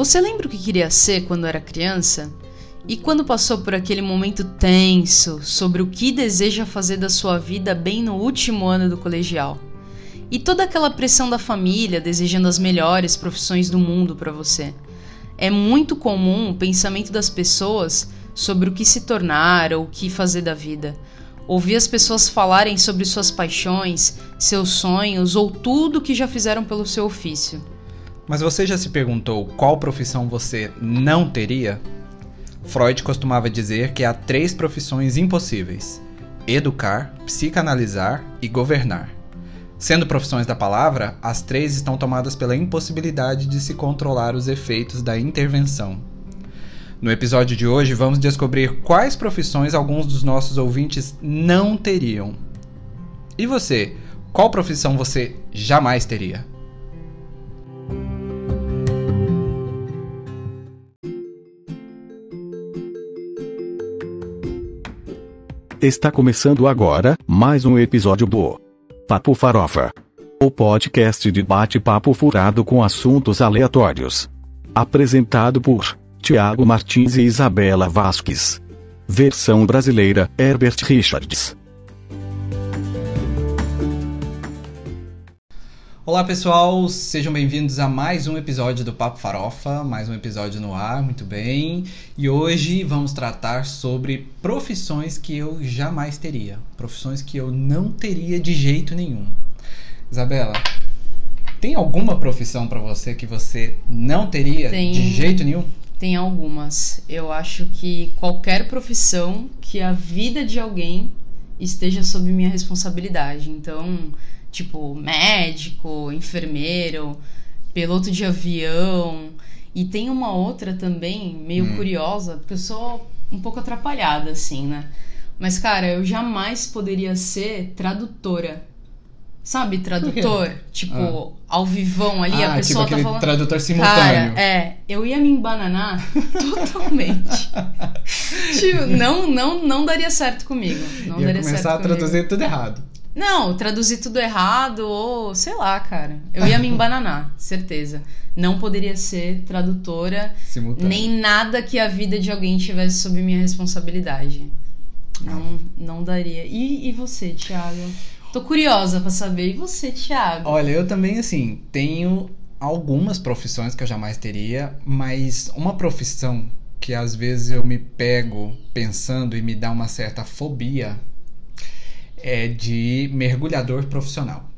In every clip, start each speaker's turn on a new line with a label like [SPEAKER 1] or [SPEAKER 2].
[SPEAKER 1] Você lembra o que queria ser quando era criança? E quando passou por aquele momento tenso sobre o que deseja fazer da sua vida bem no último ano do colegial? E toda aquela pressão da família desejando as melhores profissões do mundo para você? É muito comum o pensamento das pessoas sobre o que se tornar ou o que fazer da vida. Ouvir as pessoas falarem sobre suas paixões, seus sonhos ou tudo que já fizeram pelo seu ofício.
[SPEAKER 2] Mas você já se perguntou qual profissão você não teria? Freud costumava dizer que há três profissões impossíveis: educar, psicanalizar e governar. Sendo profissões da palavra, as três estão tomadas pela impossibilidade de se controlar os efeitos da intervenção. No episódio de hoje, vamos descobrir quais profissões alguns dos nossos ouvintes não teriam. E você, qual profissão você jamais teria?
[SPEAKER 3] Está começando agora mais um episódio do Papo Farofa. O podcast de bate-papo furado com assuntos aleatórios. Apresentado por Tiago Martins e Isabela Vasques. Versão brasileira, Herbert Richards.
[SPEAKER 2] Olá pessoal, sejam bem-vindos a mais um episódio do Papo Farofa, mais um episódio no ar, muito bem. E hoje vamos tratar sobre profissões que eu jamais teria, profissões que eu não teria de jeito nenhum. Isabela, tem alguma profissão para você que você não teria
[SPEAKER 1] Tem.
[SPEAKER 2] de jeito nenhum?
[SPEAKER 1] Tem algumas. Eu acho que qualquer profissão que a vida de alguém esteja sob minha responsabilidade. Então, tipo, médico, enfermeiro, piloto de avião. E tem uma outra também, meio
[SPEAKER 2] Hum.
[SPEAKER 1] curiosa, porque eu sou um pouco atrapalhada, assim, né? Mas, cara, eu jamais poderia ser tradutora. Sabe, tradutor? Tipo, ao vivão ali, a
[SPEAKER 2] ah, tipo
[SPEAKER 1] pessoa tá
[SPEAKER 2] aquele
[SPEAKER 1] falando.
[SPEAKER 2] tradutor simultâneo.
[SPEAKER 1] Cara, é, eu ia me embananar totalmente. tipo, não, não, não daria certo comigo. Não
[SPEAKER 2] Ia
[SPEAKER 1] daria
[SPEAKER 2] começar
[SPEAKER 1] certo
[SPEAKER 2] a
[SPEAKER 1] comigo.
[SPEAKER 2] traduzir tudo errado.
[SPEAKER 1] Não, traduzir tudo errado ou sei lá, cara. Eu ia me embananar, certeza. Não poderia ser tradutora,
[SPEAKER 2] Simultâneo.
[SPEAKER 1] nem nada que a vida de alguém tivesse sob minha responsabilidade. Não, não daria. E, e você, Thiago? Tô curiosa pra saber. E você, Thiago?
[SPEAKER 2] Olha, eu também, assim, tenho algumas profissões que eu jamais teria, mas uma profissão que às vezes eu me pego pensando e me dá uma certa fobia é de mergulhador profissional.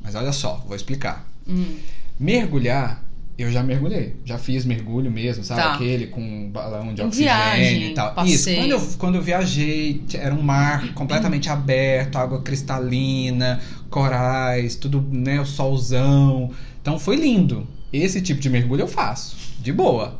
[SPEAKER 2] Mas olha só, vou explicar.
[SPEAKER 1] Hum,
[SPEAKER 2] Mergulhar, eu já mergulhei. Já fiz mergulho mesmo, sabe?
[SPEAKER 1] Tá.
[SPEAKER 2] Aquele com balão de oxigênio
[SPEAKER 1] viagem,
[SPEAKER 2] e tal.
[SPEAKER 1] passeio.
[SPEAKER 2] Isso, quando eu, quando eu viajei, era um mar completamente aberto, água cristalina, corais, tudo, né? O solzão. Então foi lindo. Esse tipo de mergulho eu faço, de boa.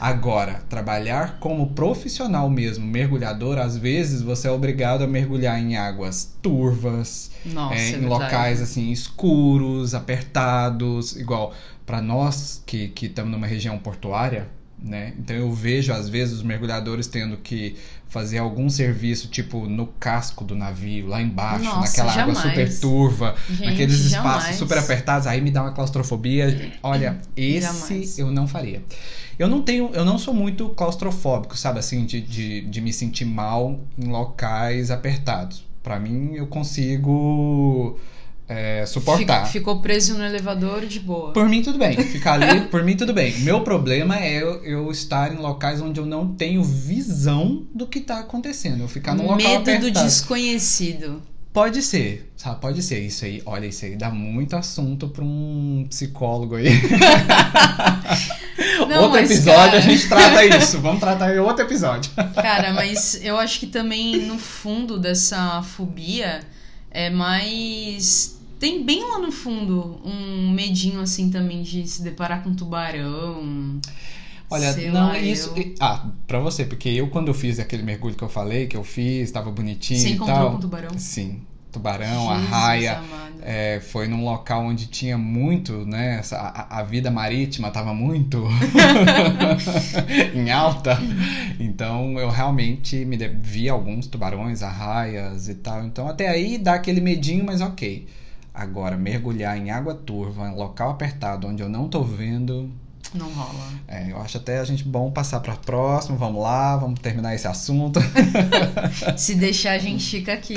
[SPEAKER 2] Agora, trabalhar como profissional mesmo, mergulhador, às vezes você é obrigado a mergulhar em águas turvas,
[SPEAKER 1] nossa,
[SPEAKER 2] é,
[SPEAKER 1] é
[SPEAKER 2] em locais assim escuros, apertados, igual para nós que que estamos numa região portuária, né? Então eu vejo às vezes os mergulhadores tendo que fazer algum serviço tipo no casco do navio, lá embaixo,
[SPEAKER 1] Nossa,
[SPEAKER 2] naquela água
[SPEAKER 1] jamais.
[SPEAKER 2] super turva,
[SPEAKER 1] Gente,
[SPEAKER 2] naqueles espaços
[SPEAKER 1] jamais.
[SPEAKER 2] super apertados, aí me dá uma claustrofobia. Olha, esse
[SPEAKER 1] Jamais.
[SPEAKER 2] eu não faria. Eu não tenho, eu não sou muito claustrofóbico, sabe assim, de, de, de me sentir mal em locais apertados. Pra mim, eu consigo é, suportar.
[SPEAKER 1] Fi- Ficou preso no elevador de boa.
[SPEAKER 2] Por mim, tudo bem. Ficar ali, por mim, tudo bem. Meu problema é eu, eu estar em locais onde eu não tenho visão do que tá acontecendo. Eu ficar num local
[SPEAKER 1] Medo do
[SPEAKER 2] apertado.
[SPEAKER 1] desconhecido.
[SPEAKER 2] Pode ser, sabe? Pode ser. Isso aí, olha, isso aí dá muito assunto pra um psicólogo aí.
[SPEAKER 1] Não,
[SPEAKER 2] outro episódio
[SPEAKER 1] cara-
[SPEAKER 2] a gente trata isso. Vamos tratar em outro episódio.
[SPEAKER 1] Cara, mas eu acho que também no fundo dessa fobia é mais. Tem bem lá no fundo um medinho assim também de se deparar com um tubarão.
[SPEAKER 2] Olha,
[SPEAKER 1] Sei
[SPEAKER 2] não,
[SPEAKER 1] lá,
[SPEAKER 2] isso.
[SPEAKER 1] eu-
[SPEAKER 2] Ah, pra você, porque eu quando eu fiz aquele mergulho que eu falei, que eu fiz, tava bonitinho
[SPEAKER 1] Você
[SPEAKER 2] e
[SPEAKER 1] encontrou
[SPEAKER 2] tal.
[SPEAKER 1] com tubarão?
[SPEAKER 2] Sim. Tubarão,
[SPEAKER 1] Jesus
[SPEAKER 2] raia.
[SPEAKER 1] amado.
[SPEAKER 2] É, foi num local onde tinha muito, né? essa- a, a vida marítima tava muito em alta. Então eu realmente me vi alguns tubarões, arraias e tal. Então até aí dá aquele medinho, mas ok. Agora, mergulhar em água turva, em local apertado, onde eu não tô vendo.
[SPEAKER 1] Não rola.
[SPEAKER 2] É, eu acho até a gente bom passar para próximo. Vamos lá, vamos terminar esse assunto.
[SPEAKER 1] Se deixar, a gente fica aqui.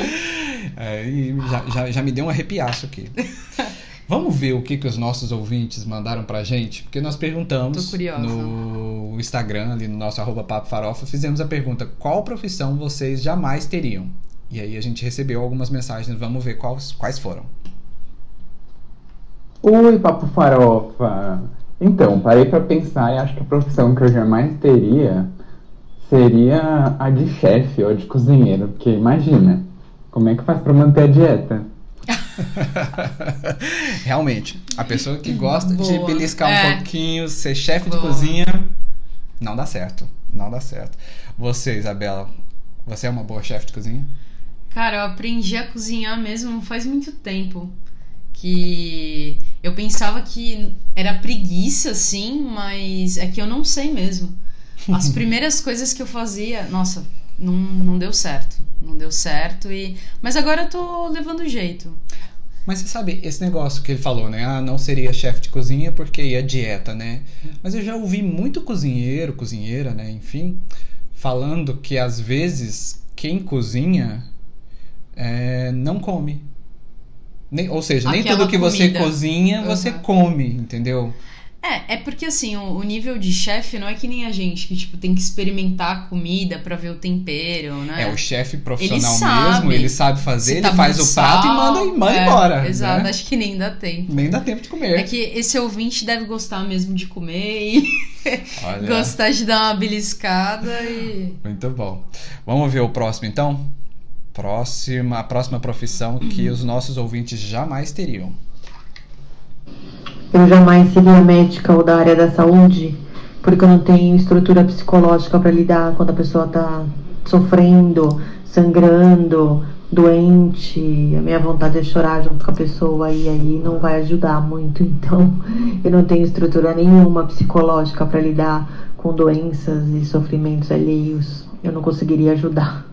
[SPEAKER 2] É, e já, já, já me deu um arrepiaço aqui. Vamos ver o que, que os nossos ouvintes mandaram pra gente? Porque nós perguntamos no Instagram, ali no nosso arroba Papo Farofa, fizemos a pergunta: qual profissão vocês jamais teriam? E aí a gente recebeu algumas mensagens, vamos ver quais, quais foram.
[SPEAKER 4] Oi, Papo Farofa! Então, parei pra pensar e acho que a profissão que eu jamais teria seria a de chefe ou de cozinheiro, porque imagina, como é que faz pra manter a dieta?
[SPEAKER 2] Realmente, a pessoa que gosta de
[SPEAKER 1] Boa.
[SPEAKER 2] beliscar um
[SPEAKER 1] É.
[SPEAKER 2] pouquinho, ser chefe de cozinha, não dá certo. Não dá certo. Você, Isabela, você é uma boa chefe de cozinha?
[SPEAKER 1] Cara, eu aprendi a cozinhar mesmo faz muito tempo. Que eu pensava que era preguiça, assim, mas é que eu não sei mesmo. As primeiras coisas que eu fazia, nossa, não, não deu certo. Não deu certo e. Mas agora eu tô levando jeito.
[SPEAKER 2] Mas você sabe, esse negócio que ele falou, né? Ah, não seria chefe de cozinha porque ia dieta, né? Mas eu já ouvi muito cozinheiro, cozinheira, né? Enfim, falando que às vezes quem cozinha é, não come. Nem, ou seja, nem tudo que você
[SPEAKER 1] comida.
[SPEAKER 2] cozinha você
[SPEAKER 1] Uhum.
[SPEAKER 2] come, entendeu?
[SPEAKER 1] É, é porque assim, o, o nível de chefe não é que nem a gente, que tipo, tem que experimentar a comida pra ver o tempero, né?
[SPEAKER 2] É, o chefe profissional
[SPEAKER 1] Ele sabe.
[SPEAKER 2] mesmo, ele sabe fazer,
[SPEAKER 1] Se
[SPEAKER 2] ele
[SPEAKER 1] tá
[SPEAKER 2] faz o prato e
[SPEAKER 1] sal,
[SPEAKER 2] manda, e manda
[SPEAKER 1] é,
[SPEAKER 2] embora.
[SPEAKER 1] Exato,
[SPEAKER 2] né?
[SPEAKER 1] acho que nem dá tempo.
[SPEAKER 2] Nem dá tempo de comer.
[SPEAKER 1] É que esse ouvinte deve gostar mesmo de comer e gostar de dar uma beliscada e.
[SPEAKER 2] Muito bom. Vamos ver o próximo então? Próxima, a próxima profissão que
[SPEAKER 1] Uhum.
[SPEAKER 2] os nossos ouvintes jamais teriam.
[SPEAKER 5] Eu jamais seria médica ou da área da saúde, porque eu não tenho estrutura psicológica para lidar quando a pessoa tá sofrendo, sangrando, doente. A minha vontade é chorar junto com a pessoa e aí não vai ajudar muito. Então, eu não tenho estrutura nenhuma psicológica para lidar com doenças e sofrimentos alheios. Eu não conseguiria ajudar.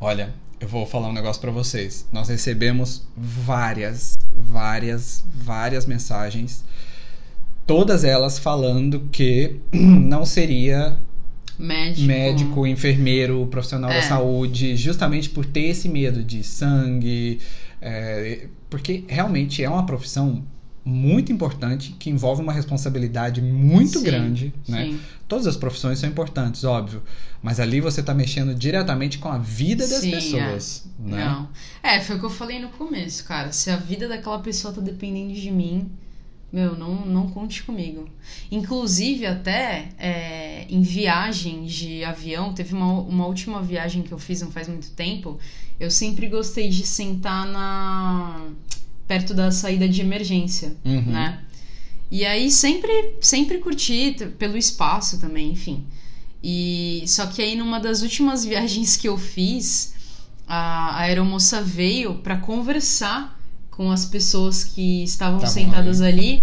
[SPEAKER 2] Olha, eu vou falar um negócio pra vocês. Nós recebemos várias, várias, várias mensagens, todas elas falando que não seria
[SPEAKER 1] Médico.
[SPEAKER 2] médico, enfermeiro, profissional da
[SPEAKER 1] É.
[SPEAKER 2] saúde, justamente por ter esse medo de sangue, é, porque realmente é uma profissão muito importante que envolve uma responsabilidade muito
[SPEAKER 1] Sim,
[SPEAKER 2] grande, né?
[SPEAKER 1] Sim.
[SPEAKER 2] Todas as profissões são importantes, óbvio, mas ali você está mexendo diretamente com a vida das
[SPEAKER 1] Sim,
[SPEAKER 2] pessoas, né?
[SPEAKER 1] Não. É, foi o que eu falei no começo, cara. Se a vida daquela pessoa tá dependendo de mim, meu, não, não conte comigo. Inclusive, até é, em viagem de avião, teve uma, uma última viagem que eu fiz não faz muito tempo. Eu sempre gostei de sentar na perto da saída de emergência,
[SPEAKER 2] Uhum.
[SPEAKER 1] né? E aí sempre, sempre curti pelo espaço também, enfim. E só que aí numa das últimas viagens que eu fiz, a, a aeromoça veio pra conversar com as pessoas que estavam
[SPEAKER 2] Estavam
[SPEAKER 1] sentadas ali.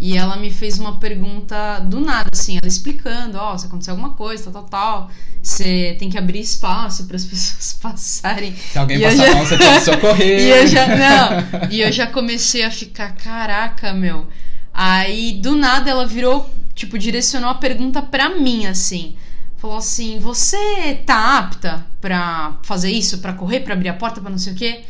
[SPEAKER 1] E ela me fez uma pergunta do nada, assim, ela explicando, ó, se acontecer alguma coisa, tal, tal, tal, você tem que abrir espaço para as pessoas passarem.
[SPEAKER 2] Se alguém
[SPEAKER 1] E
[SPEAKER 2] passar
[SPEAKER 1] já-
[SPEAKER 2] mal, você tem que socorrer.
[SPEAKER 1] E eu já, não, e eu já comecei a ficar, caraca, meu. Aí, do nada, ela virou, tipo, direcionou a pergunta pra mim, assim. Falou assim: Você tá apta pra fazer isso? Pra correr, pra abrir a porta, pra não sei o quê?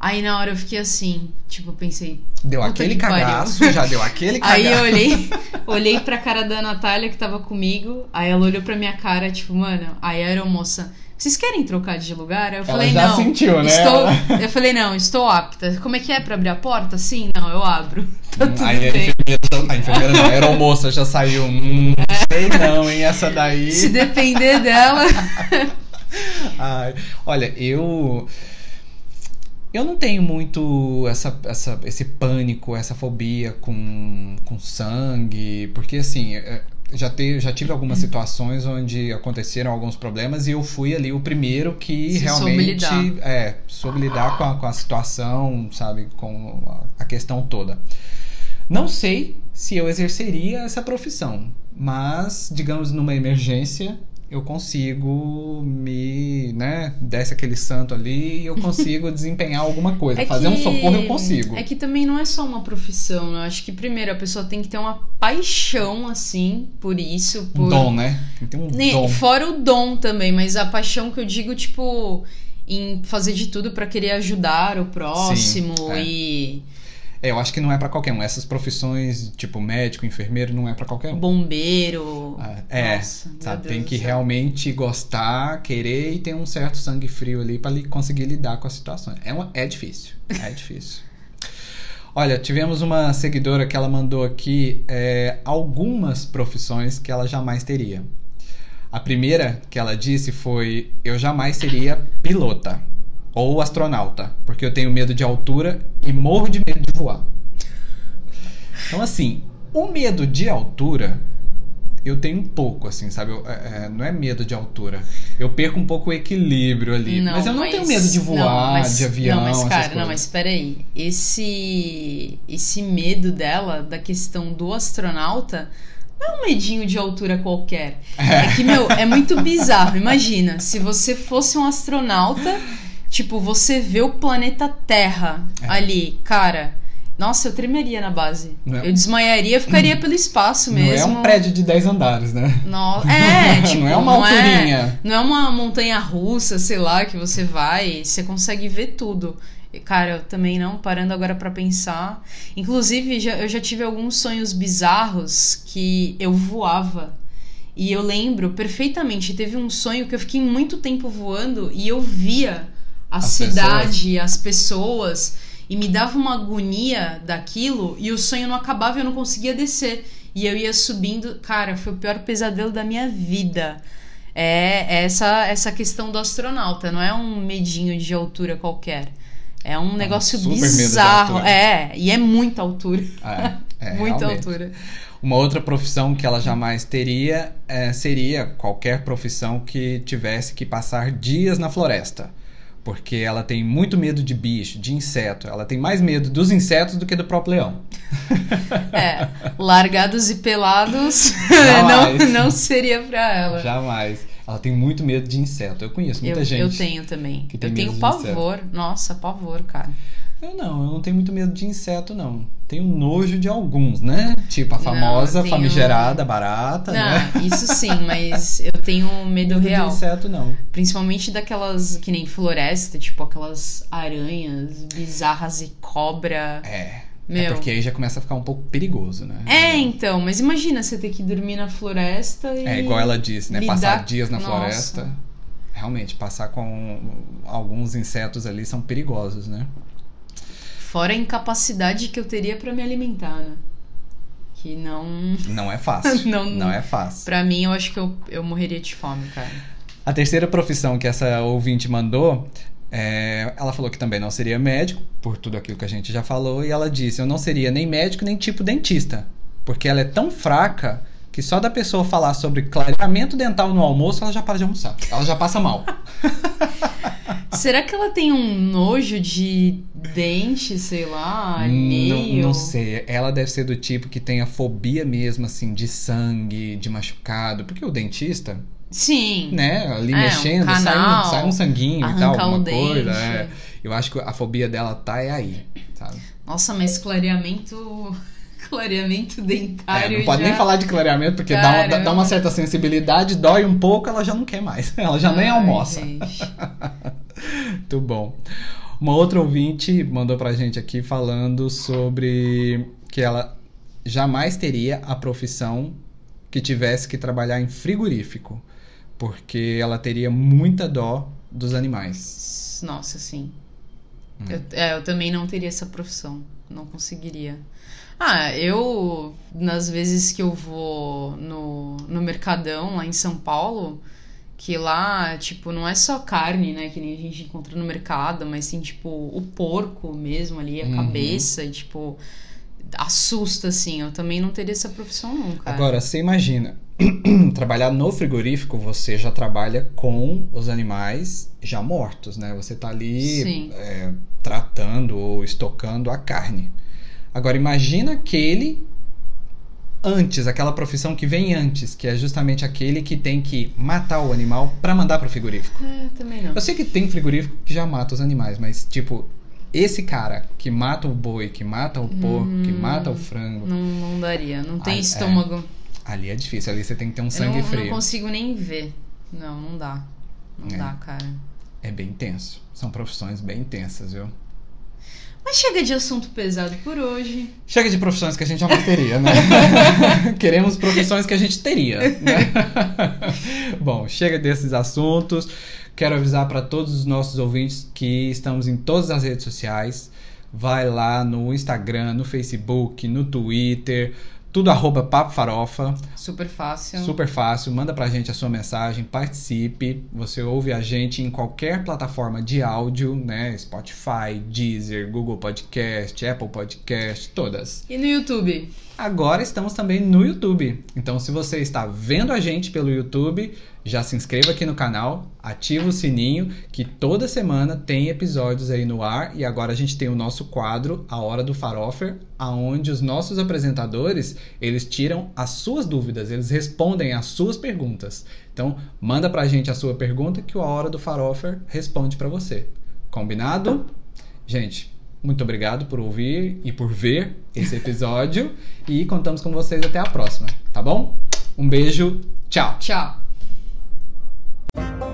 [SPEAKER 1] Aí na hora eu fiquei assim, tipo, pensei.
[SPEAKER 2] Deu aquele
[SPEAKER 1] que pariu.
[SPEAKER 2] cagaço, já deu aquele cagaço.
[SPEAKER 1] Aí eu olhei, olhei pra cara da Natália que tava comigo. Aí ela olhou pra minha cara, tipo, mano. Aí a aeromoça, vocês querem trocar de lugar? Eu
[SPEAKER 2] Ela
[SPEAKER 1] falei,
[SPEAKER 2] já
[SPEAKER 1] não.
[SPEAKER 2] sentiu, né?
[SPEAKER 1] Estou, eu falei, não, estou apta. Como é que é pra abrir a porta? Sim, não, eu abro. Tá tudo
[SPEAKER 2] Aí a
[SPEAKER 1] bem.
[SPEAKER 2] enfermeira, a enfermeira não, a aeromoça já saiu. Hum, não sei não, hein? Essa daí.
[SPEAKER 1] Se depender dela.
[SPEAKER 2] Ai, olha, eu. Eu não tenho muito essa, essa, esse pânico, essa fobia com, com sangue, porque assim, é, já, te, já tive algumas situações onde aconteceram alguns problemas e eu fui ali o primeiro que
[SPEAKER 1] Se soube
[SPEAKER 2] realmente
[SPEAKER 1] lidar.
[SPEAKER 2] é, soube lidar com a, com a situação, sabe, com a questão toda. Não sei se eu exerceria essa profissão, mas, digamos, numa emergência, eu consigo me, né, desce aquele santo ali e eu consigo desempenhar alguma coisa.
[SPEAKER 1] É
[SPEAKER 2] Fazer um
[SPEAKER 1] que-
[SPEAKER 2] socorro eu consigo.
[SPEAKER 1] É que também não é só uma profissão. Eu acho que primeiro a pessoa tem que ter uma paixão, assim, por isso.
[SPEAKER 2] Um
[SPEAKER 1] Por...
[SPEAKER 2] dom, né? Tem que ter um
[SPEAKER 1] Ne-
[SPEAKER 2] dom.
[SPEAKER 1] Fora o dom também, mas a paixão que eu digo, tipo, em fazer de tudo pra querer ajudar o próximo
[SPEAKER 2] Sim, é.
[SPEAKER 1] e
[SPEAKER 2] É, eu acho que não é pra qualquer um. Essas profissões, tipo médico, enfermeiro, não é pra qualquer um.
[SPEAKER 1] bombeiro.
[SPEAKER 2] Ah, É,
[SPEAKER 1] Nossa,
[SPEAKER 2] sabe? Tem que realmente gostar, querer e ter um certo sangue frio ali pra li- conseguir lidar com as situações. É, uma- é difícil, é difícil. Olha, tivemos uma seguidora que ela mandou aqui é, algumas profissões que ela jamais teria. A primeira que ela disse foi: Eu jamais seria pilota ou astronauta, porque eu tenho medo de altura e morro de medo de voar. Então, assim, o medo de altura eu tenho um pouco, assim, sabe? Eu, é, é, não é medo de altura. Eu perco um pouco o equilíbrio ali. mas eu não tenho medo de voar,
[SPEAKER 1] não, mas-
[SPEAKER 2] de avião,
[SPEAKER 1] Não, mas cara, não, mas peraí. Esse, esse medo dela, da questão do astronauta, não é um medinho de altura qualquer. É, que, meu, é muito bizarro. Imagina, se você fosse um astronauta, tipo, você vê o planeta Terra
[SPEAKER 2] É.
[SPEAKER 1] ali, cara. Nossa, eu tremeria na base.
[SPEAKER 2] Não é-
[SPEAKER 1] Eu desmaiaria, ficaria pelo espaço
[SPEAKER 2] Não
[SPEAKER 1] mesmo.
[SPEAKER 2] é um prédio de 10 andares, né?
[SPEAKER 1] No- É, tipo,
[SPEAKER 2] não é uma
[SPEAKER 1] não é, não é uma montanha russa, sei lá, que você vai e você consegue ver tudo. E, Cara, eu também não, parando agora pra pensar. Inclusive, já- eu já tive alguns sonhos bizarros que eu voava. E eu lembro perfeitamente, teve um sonho que eu fiquei muito tempo voando e eu via a
[SPEAKER 2] As
[SPEAKER 1] cidade, as pessoas, e me dava uma agonia daquilo e o sonho não acabava e eu não conseguia descer. E eu ia subindo, cara, foi o pior pesadelo da minha vida. É essa essa questão do astronauta, não é um medinho de altura qualquer. É um negócio
[SPEAKER 2] super medo de
[SPEAKER 1] bizarro. É, e é muita altura.
[SPEAKER 2] É, é,
[SPEAKER 1] muita
[SPEAKER 2] realmente.
[SPEAKER 1] altura.
[SPEAKER 2] Uma outra profissão que ela jamais teria é, seria qualquer profissão que tivesse que passar dias na floresta. Porque ela tem muito medo de bicho, de inseto. Ela tem mais medo dos insetos do que do próprio leão.
[SPEAKER 1] É, largados e pelados não, não seria pra ela.
[SPEAKER 2] Jamais. Ela tem muito medo de inseto. Eu conheço muita
[SPEAKER 1] eu,
[SPEAKER 2] gente.
[SPEAKER 1] eu tenho também. eu tenho pavor. Nossa, pavor, cara.
[SPEAKER 2] Eu não, eu não tenho muito medo de inseto, não. Tenho nojo de alguns, né? Tipo a
[SPEAKER 1] Não,
[SPEAKER 2] famosa,
[SPEAKER 1] eu tenho-
[SPEAKER 2] famigerada, barata, né?
[SPEAKER 1] Não, isso sim, mas eu tenho medo
[SPEAKER 2] Medo
[SPEAKER 1] real.
[SPEAKER 2] de inseto, não.
[SPEAKER 1] Principalmente daquelas que nem floresta, tipo aquelas aranhas bizarras e cobra.
[SPEAKER 2] É. É
[SPEAKER 1] Meu.
[SPEAKER 2] porque aí já começa a ficar um pouco perigoso, né?
[SPEAKER 1] É, então, mas imagina você ter que dormir na floresta e.
[SPEAKER 2] É igual ela disse, né?
[SPEAKER 1] lidar-
[SPEAKER 2] Passar dias na
[SPEAKER 1] Nossa.
[SPEAKER 2] floresta. Realmente, passar com alguns insetos ali são perigosos, né?
[SPEAKER 1] Fora a incapacidade que eu teria pra me alimentar, né? Que não.
[SPEAKER 2] Não é fácil.
[SPEAKER 1] Não-
[SPEAKER 2] não é fácil.
[SPEAKER 1] Pra mim, eu acho que eu, eu morreria de fome, cara.
[SPEAKER 2] A terceira profissão que essa ouvinte mandou, é, ela falou que também não seria médico, por tudo aquilo que a gente já falou, e ela disse: Eu não seria nem médico nem tipo dentista, porque ela é tão fraca que só da pessoa falar sobre clareamento dental no almoço, ela já para de almoçar. Ela já passa mal.
[SPEAKER 1] Será que ela tem um nojo de dente, sei lá,
[SPEAKER 2] não,
[SPEAKER 1] alheio?
[SPEAKER 2] não sei. Ela deve ser do tipo que tem a fobia mesmo, assim, de sangue, de machucado. Porque o dentista,
[SPEAKER 1] Sim.
[SPEAKER 2] né, ali
[SPEAKER 1] É, um
[SPEAKER 2] mexendo, sai, um,
[SPEAKER 1] canal,
[SPEAKER 2] sai um sanguinho e tal, alguma coisa. é. Eu acho que a fobia dela tá é aí, sabe?
[SPEAKER 1] Nossa, mas clareamento. Clareamento
[SPEAKER 2] É,
[SPEAKER 1] dentário.
[SPEAKER 2] não pode
[SPEAKER 1] já...
[SPEAKER 2] nem falar de clareamento, porque dá uma, dá uma certa sensibilidade, dói um pouco, ela já não quer mais. Ela já nem
[SPEAKER 1] Ai,
[SPEAKER 2] almoça. Muito bom. Uma outra ouvinte mandou pra gente aqui falando sobre que ela jamais teria a profissão que tivesse que trabalhar em frigorífico, porque ela teria muita dó dos animais.
[SPEAKER 1] Nossa, sim.
[SPEAKER 2] Hum.
[SPEAKER 1] Eu, é, eu também não teria essa profissão. Não conseguiria. Ah, eu, nas vezes que eu vou no, no Mercadão, lá em São Paulo, que lá, tipo, não é só carne, né, que nem a gente encontra no mercado, mas sim, tipo, o porco mesmo ali, a
[SPEAKER 2] Uhum.
[SPEAKER 1] cabeça, e, tipo, assusta, assim. Eu também não teria essa profissão, cara.
[SPEAKER 2] Agora, você imagina, trabalhar no frigorífico, você já trabalha com os animais já mortos, né? Você tá ali é, tratando ou estocando a carne. Agora, imagina aquele antes, aquela profissão que vem antes, que é justamente aquele que tem que matar o animal pra mandar pro frigorífico.
[SPEAKER 1] É, também não.
[SPEAKER 2] Eu sei que tem frigorífico que já mata os animais, mas tipo, esse cara que mata o boi, que mata o porco, que mata o frango,
[SPEAKER 1] Não, não daria. Não tem
[SPEAKER 2] Ah, é.
[SPEAKER 1] estômago.
[SPEAKER 2] ali é difícil, ali você tem que ter um
[SPEAKER 1] Eu
[SPEAKER 2] sangue
[SPEAKER 1] não, não
[SPEAKER 2] frio.
[SPEAKER 1] consigo nem ver. Não, não dá. Não
[SPEAKER 2] É.
[SPEAKER 1] dá, cara.
[SPEAKER 2] É bem tenso. São profissões bem intensas, viu?
[SPEAKER 1] Mas chega de assunto pesado por hoje.
[SPEAKER 2] Chega de profissões que a gente jamais teria, né? Queremos profissões que a gente teria, né? Bom, chega desses assuntos. Quero avisar para todos os nossos ouvintes que estamos em todas as redes sociais. Vai lá no Instagram, no Facebook, no Twitter, tudo arroba Papo Farofa.
[SPEAKER 1] Super fácil.
[SPEAKER 2] Super fácil, manda pra gente a sua mensagem, participe. Você ouve a gente em qualquer plataforma de áudio, né? Spotify, Deezer, Google Podcast, Apple Podcast, todas.
[SPEAKER 1] E no YouTube?
[SPEAKER 2] Agora estamos também no YouTube. Então, se você está vendo a gente pelo YouTube, já se inscreva aqui no canal, ativa o sininho, que toda semana tem episódios aí no ar. E agora a gente tem o nosso quadro, A Hora do Farofer, aonde os nossos apresentadores, eles tiram as suas dúvidas, eles respondem as suas perguntas. Então, manda pra gente a sua pergunta que o A Hora do Farofer responde pra você. Combinado? Gente, muito obrigado por ouvir e por ver esse episódio. e contamos com vocês até a próxima, tá bom? Um beijo, tchau!
[SPEAKER 1] Tchau. Thank you.